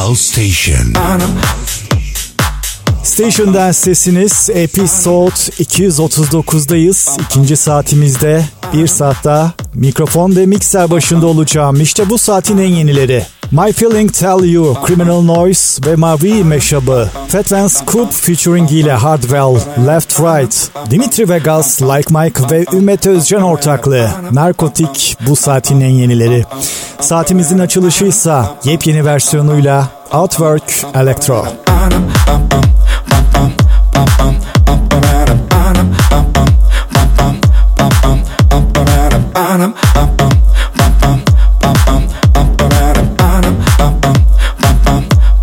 House Station. Station Dance sesiniz Episode 239'dayız. İkinci saatimizde bir saat mikrofon ve mikser başında olacağım. İşte bu saatin en yenileri. My Feeling Tell You, Criminal Noise ve Mavi meşabı. Fat Van Scoop featuring ile Hardwell, Left Right, Dimitri Vegas, Like Mike ve Ümmet Özcan ortaklığı. Narkotik bu saatin en yenileri. Saatimizin açılışı ise yepyeni versiyonuyla Outwork Electro.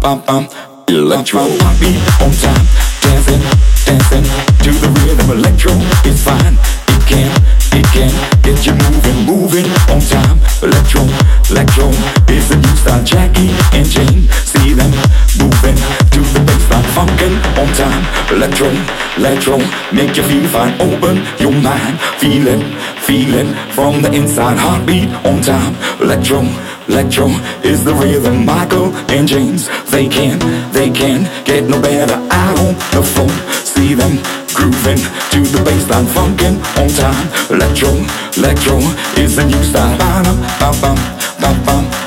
Electro beat on time, dancing, dancing to the rhythm. Electro is fine, it can, it can get you moving, moving on time. Electro, electro is the new style. Jackie and Jane, see them moving to the baseline, funkin' on time. Electro, electro, make you feel fine. Open your mind, feeling, feeling from the inside. Heartbeat on time. Electro. Electro is the rhythm. Michael and James, they can, they can get no better. Out on the phone, see them grooving to the bassline, funkin' on time. Electro, electro is the new style. Ba-dum, ba-bum, ba-bum,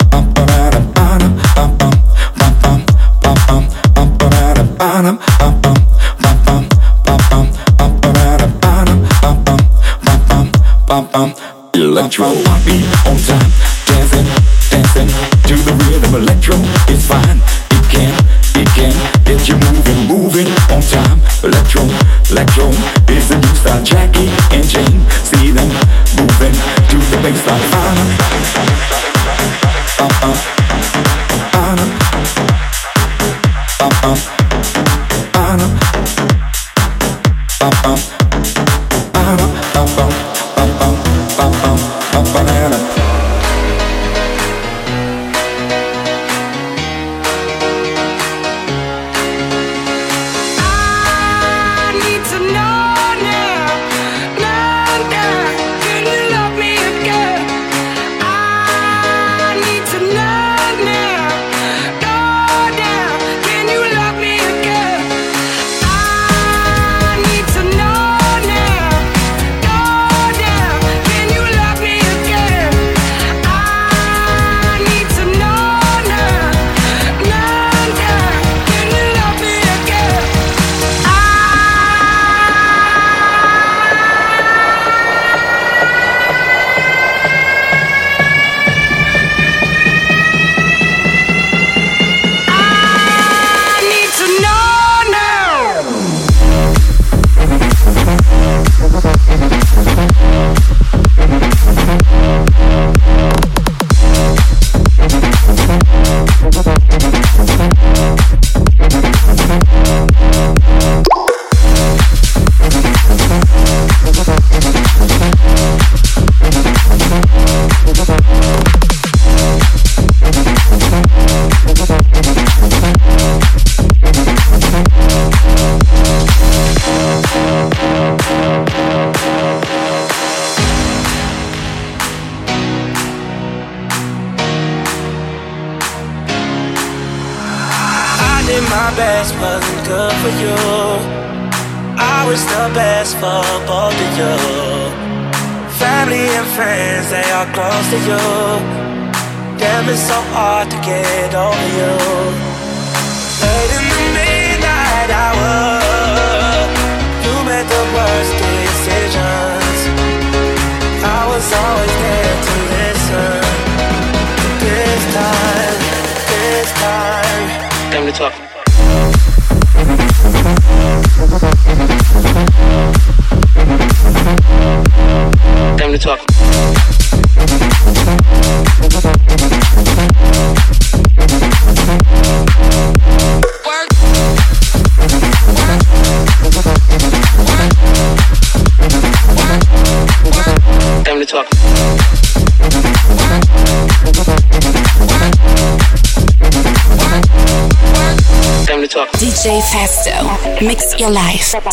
Electro Be on time, dancing, dancing to the rhythm. Electro It's fine,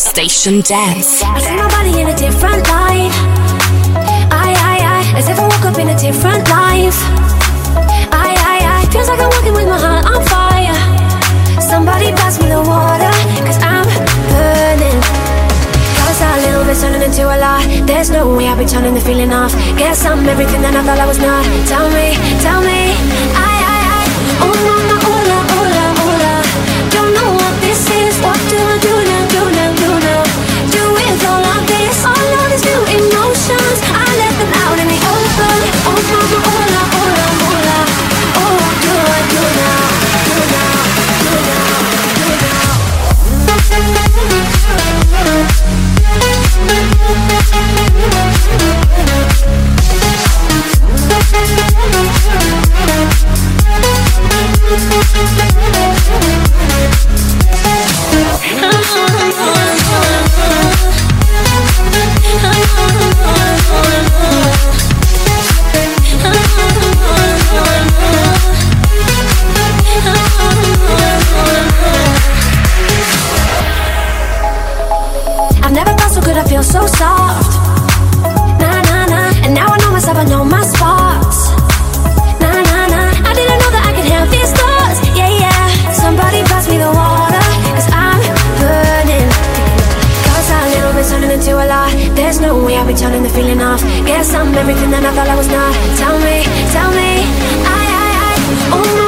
station dance. I see my body in a different light. I, I, I, as if I woke up in a different life. I, I, I, feels like I'm walking with my heart on fire. Somebody pass me the water, cause I'm burning. A little bit turning into a lot. There's no way I'll be turning the feeling off. Guess I'm everything that I thought I was not. Tell me, tell me. I, I, I, oh mama, hola, hola, hola. So good, I feel so soft. Nah, nah, nah. And now I know myself, I know my spots. Somebody pass me the water, cause I'm burning. Cause a little bit's turning into a lot. There's no way I'll be turning the feeling off. Guess I'm everything that I thought I was not. Tell me, tell me. I, I, I. Oh, mama,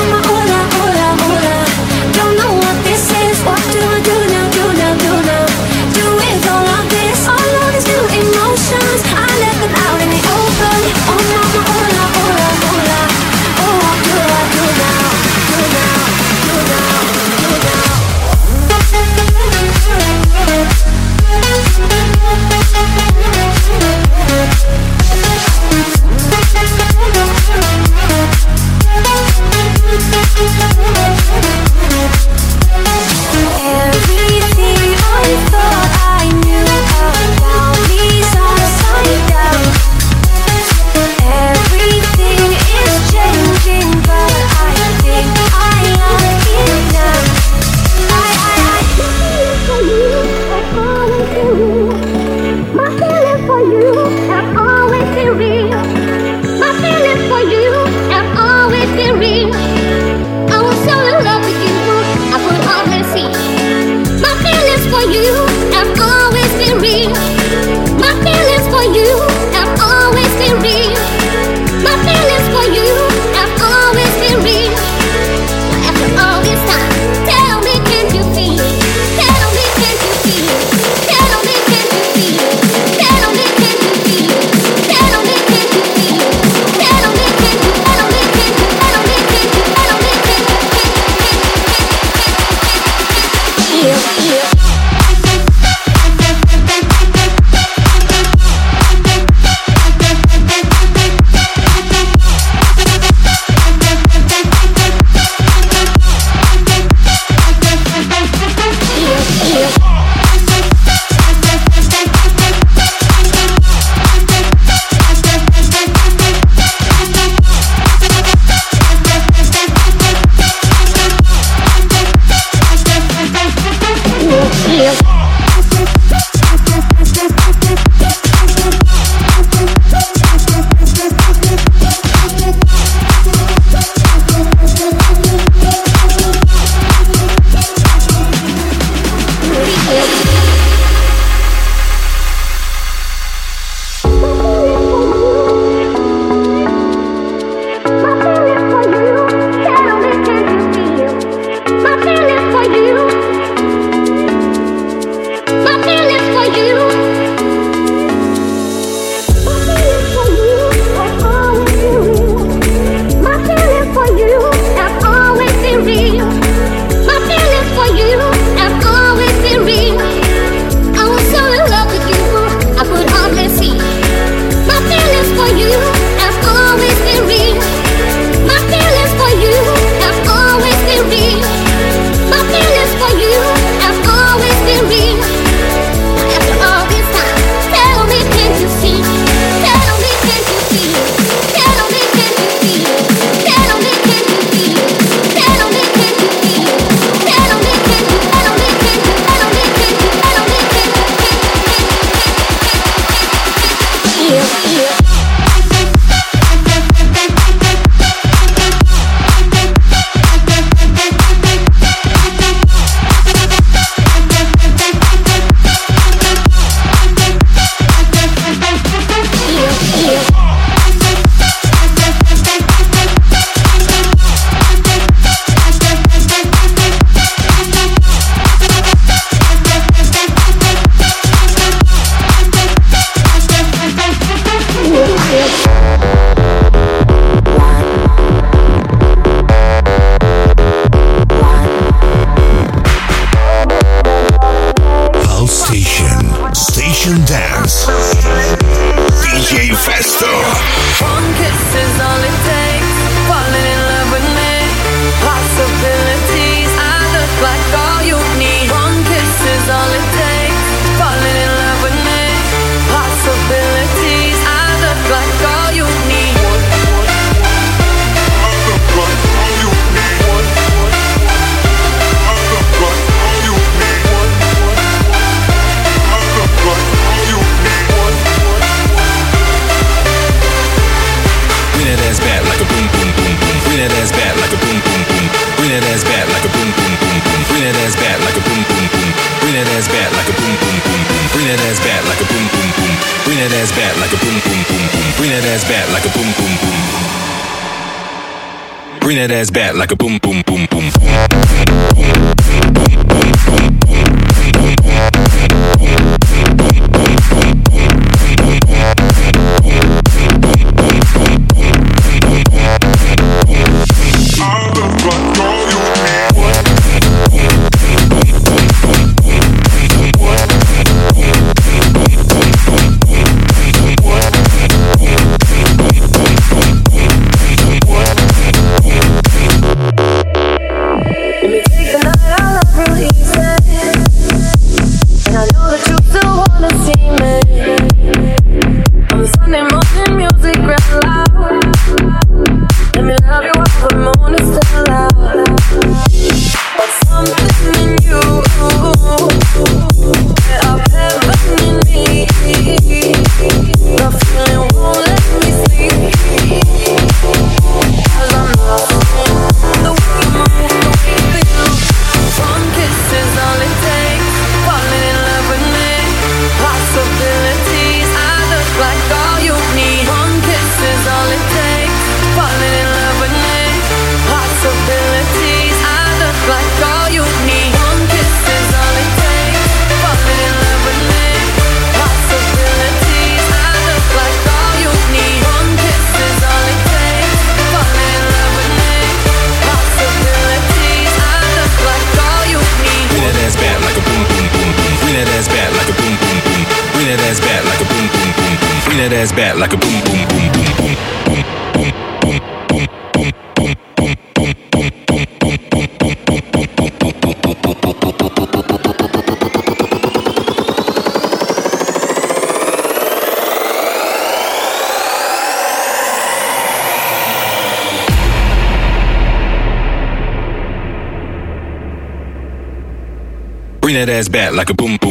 ass back like a boom boom boom boom.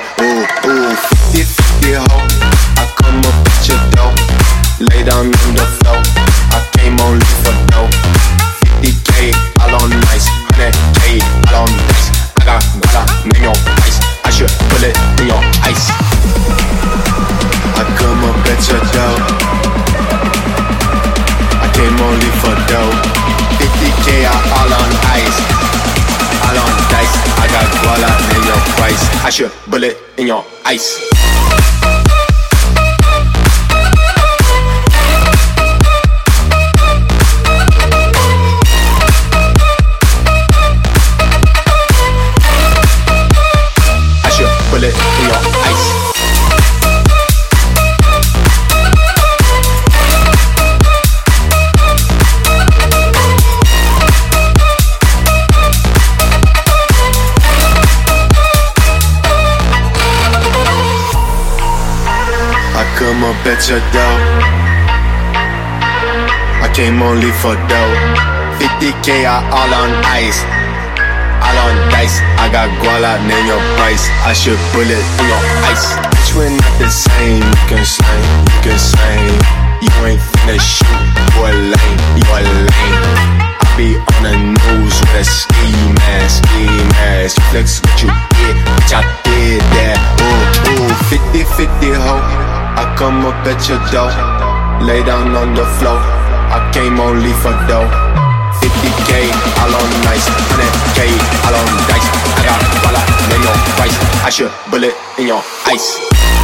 Yeah. Ice. Your door. I came only for dough. 50k, I all on ice. All on dice. I got guala, name your price. I should bullet in your ice. Bitch, we're not the same. You can sing, you can sing. You ain't finna shoot, you a lame, you a lame. I be on the news with a ski mask, ski mask. Flex what you did, bitch, I did that. Ooh, ooh, 50 50 ho. I come up at your door, lay down on the floor. I came only for dough. 50k, all on nice, 100k, all on dice. I got dollar, name your price. I should bullet in your ice.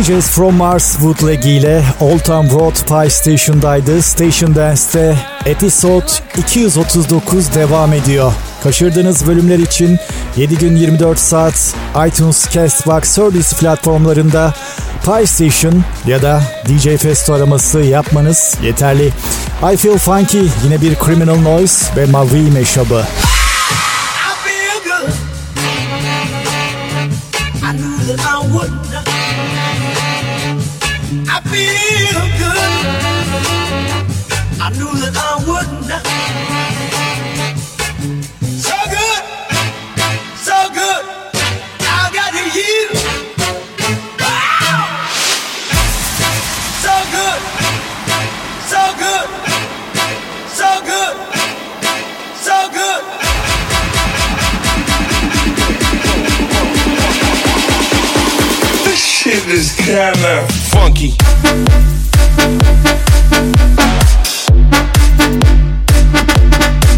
DJs From Mars Bootleg ile Old Town Road Pie Station'daydı. Station Dance'te Episode 239 devam ediyor. Kaçırdığınız bölümler için 7 gün 24 saat iTunes, Castbox, Service platformlarında Pie Station ya da DJ Festo araması yapmanız yeterli. I Feel Funky yine bir Criminal Noise ve Mavi meşabı. I. I I would. Feel good. I knew that I would. is kinda funky.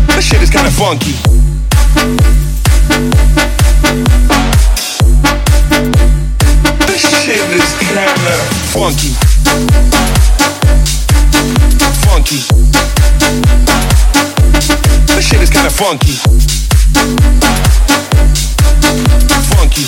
This shit is kinda funky. This shit is kinda funky. Funky. This shit is kinda funky. Funky.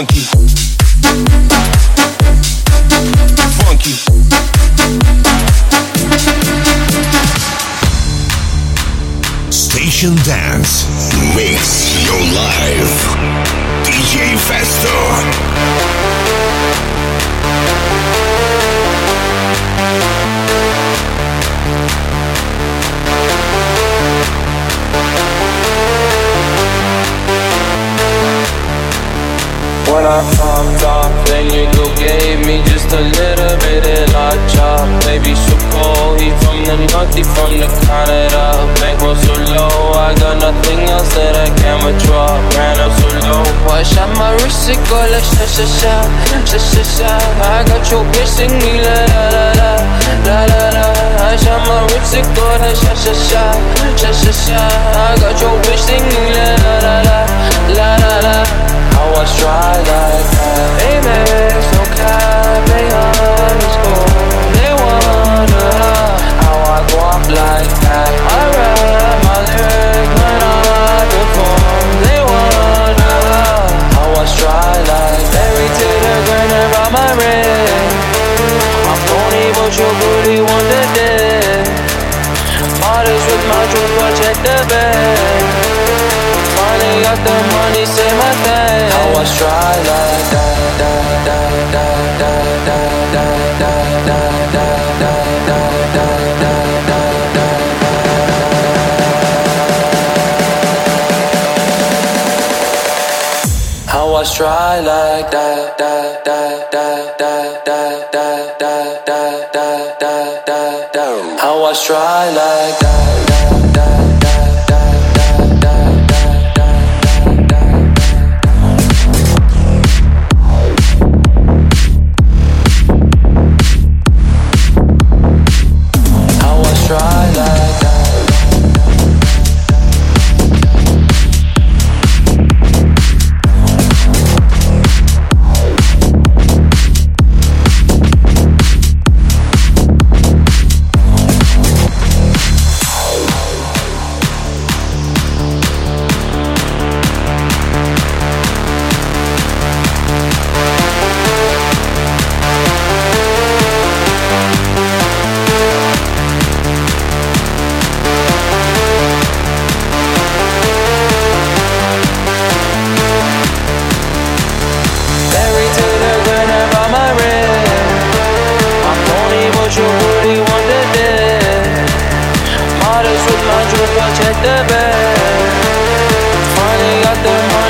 funky. Sha sha sha, I got your bitch singin' la la la la la la. I shot my ricochet. Sha sha sha sha sha. I got your bitch me。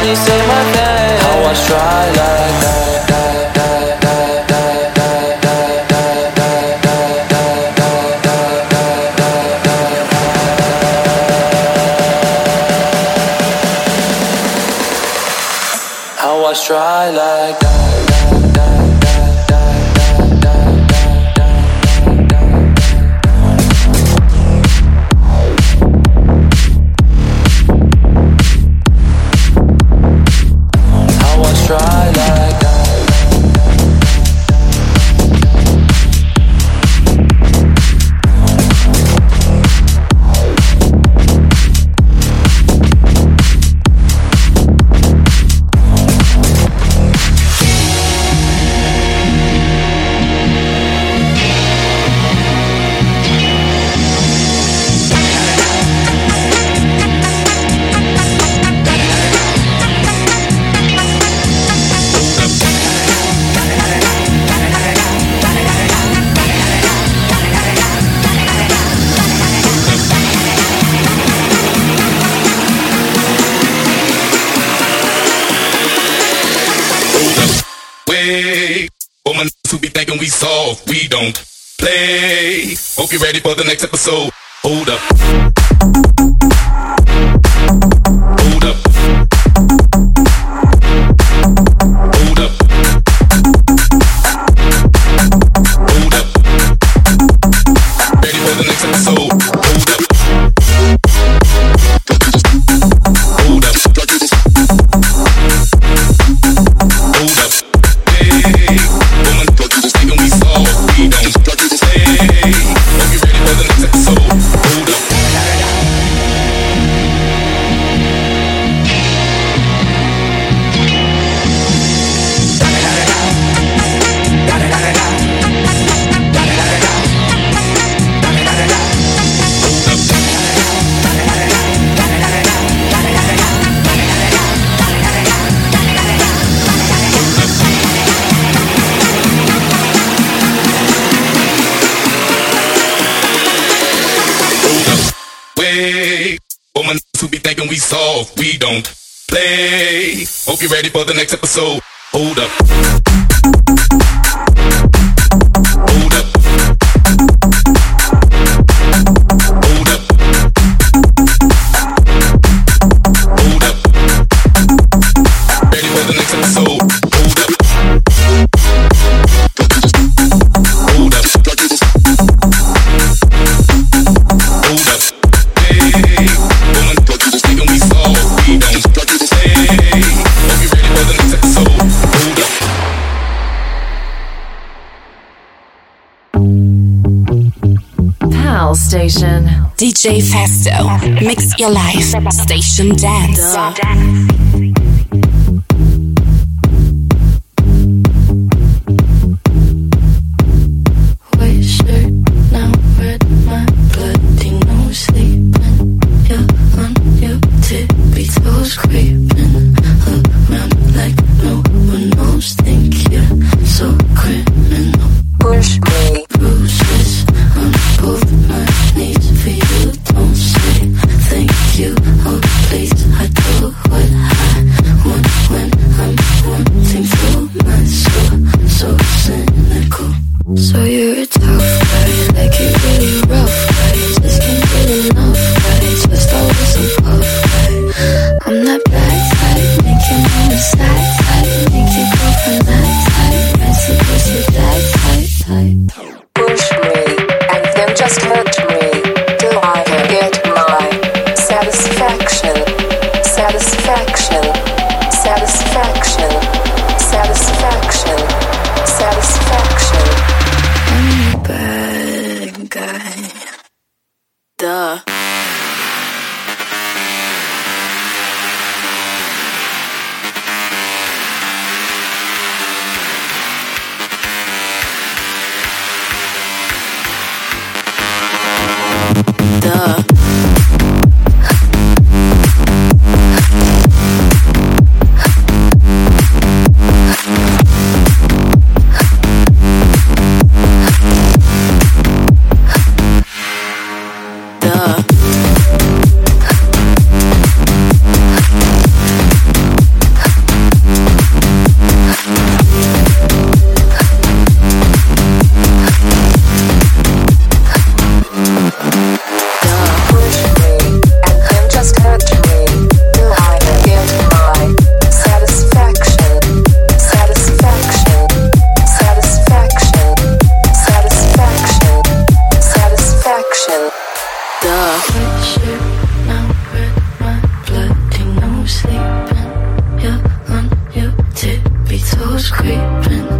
money, save my day. How I try like that. the next episode. Hold up. we don't play. Hope you're ready for the next episode. Hold up. DJ Festo. Mix your life. Station Dance. shadows creeping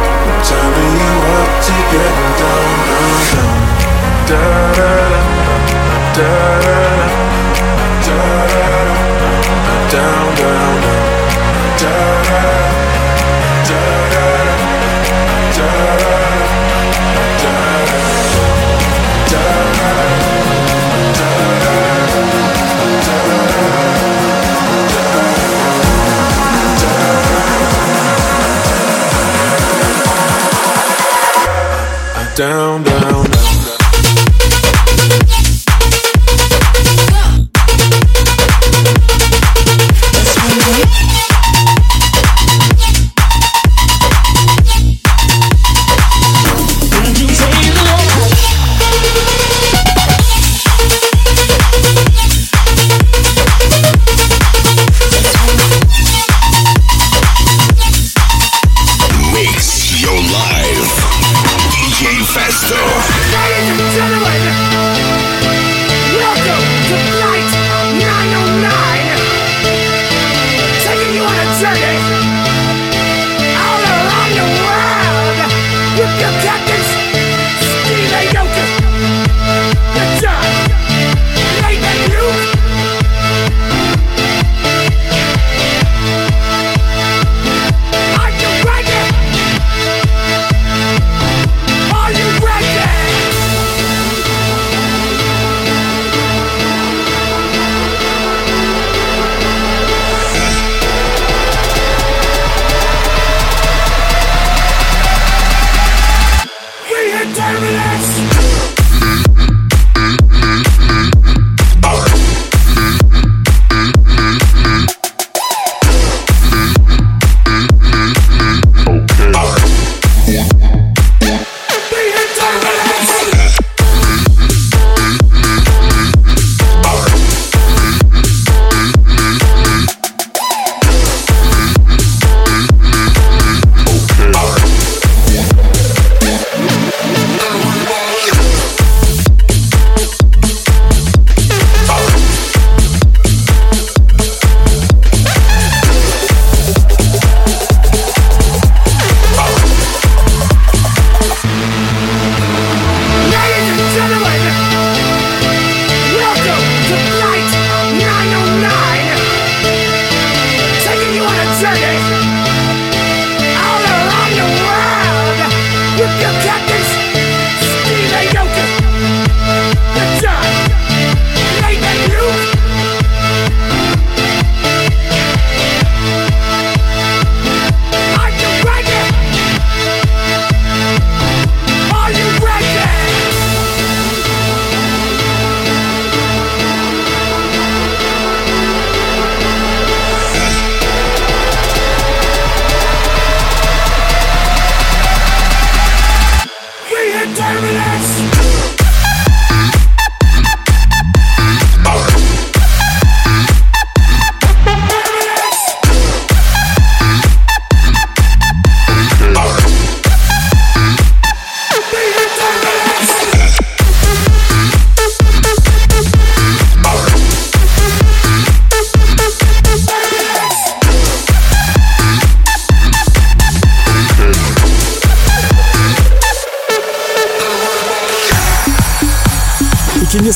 Turning you up to get down, down, down. Da da da da da da.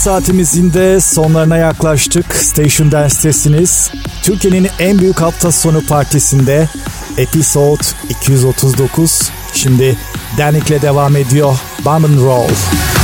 Saatimizin de sonlarına yaklaştık. Station Dance'tesiniz. Türkiye'nin en büyük hafta sonu partisinde Episode 239. Şimdi Danik'le devam ediyor. Bomb and Roll. Whip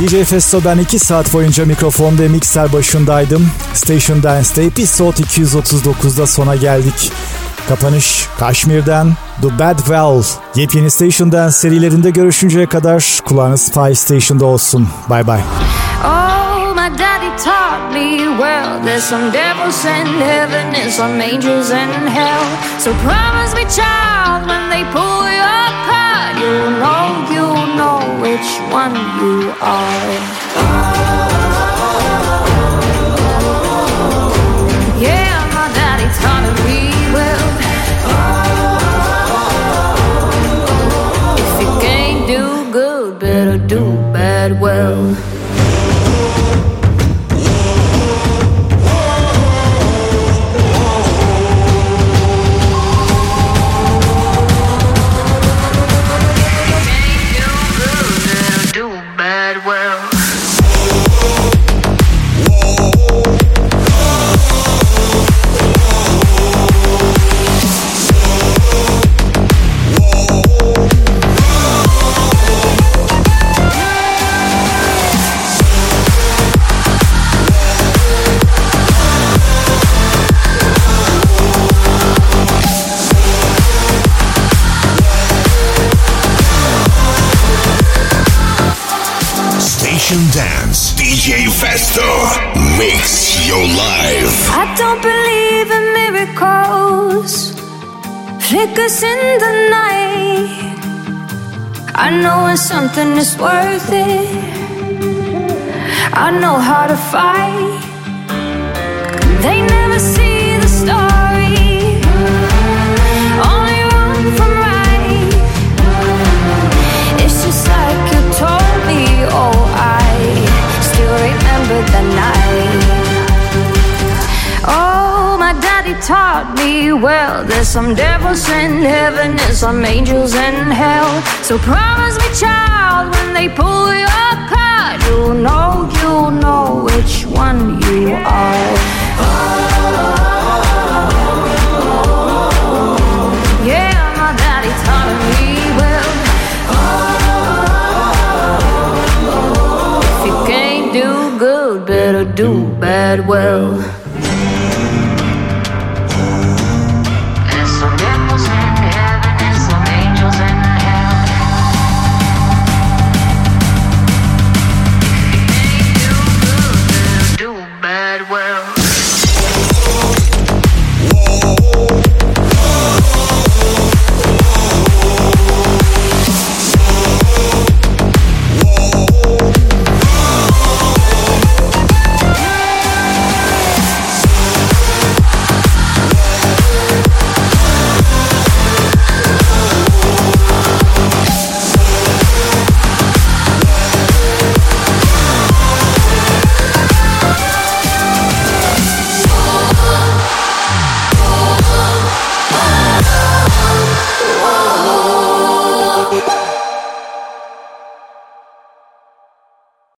DJ Festo'dan 2 saat boyunca mikrofonda mikser başındaydım. Station Dance'de episode 239'da sona geldik. Kapanış Kaşmir'den The Bad Well. Yepyeni Station Dance serilerinde görüşünceye kadar kulağınız Spy Station'da olsun. Bye bye. Oh, my daddy taught me well. There's some devils in heaven and some angels in hell. So promise me, child, when they pull you apart, you know, you know which one you are. Well. If you can't do good, better do bad well. Mix your life. I don't believe in miracles, flickers in the night. I know when something is worth it. I know how to fight. They never see the story, only run from right. It's just like you told me. Oh, I still remember the night. Oh, my daddy taught me well. There's some devils in heaven and some angels in hell. So promise me, child, when they pull you apart, you'll know, you'll know which one you are. Yeah, my daddy taught me well. If you can't do good, better do bad well.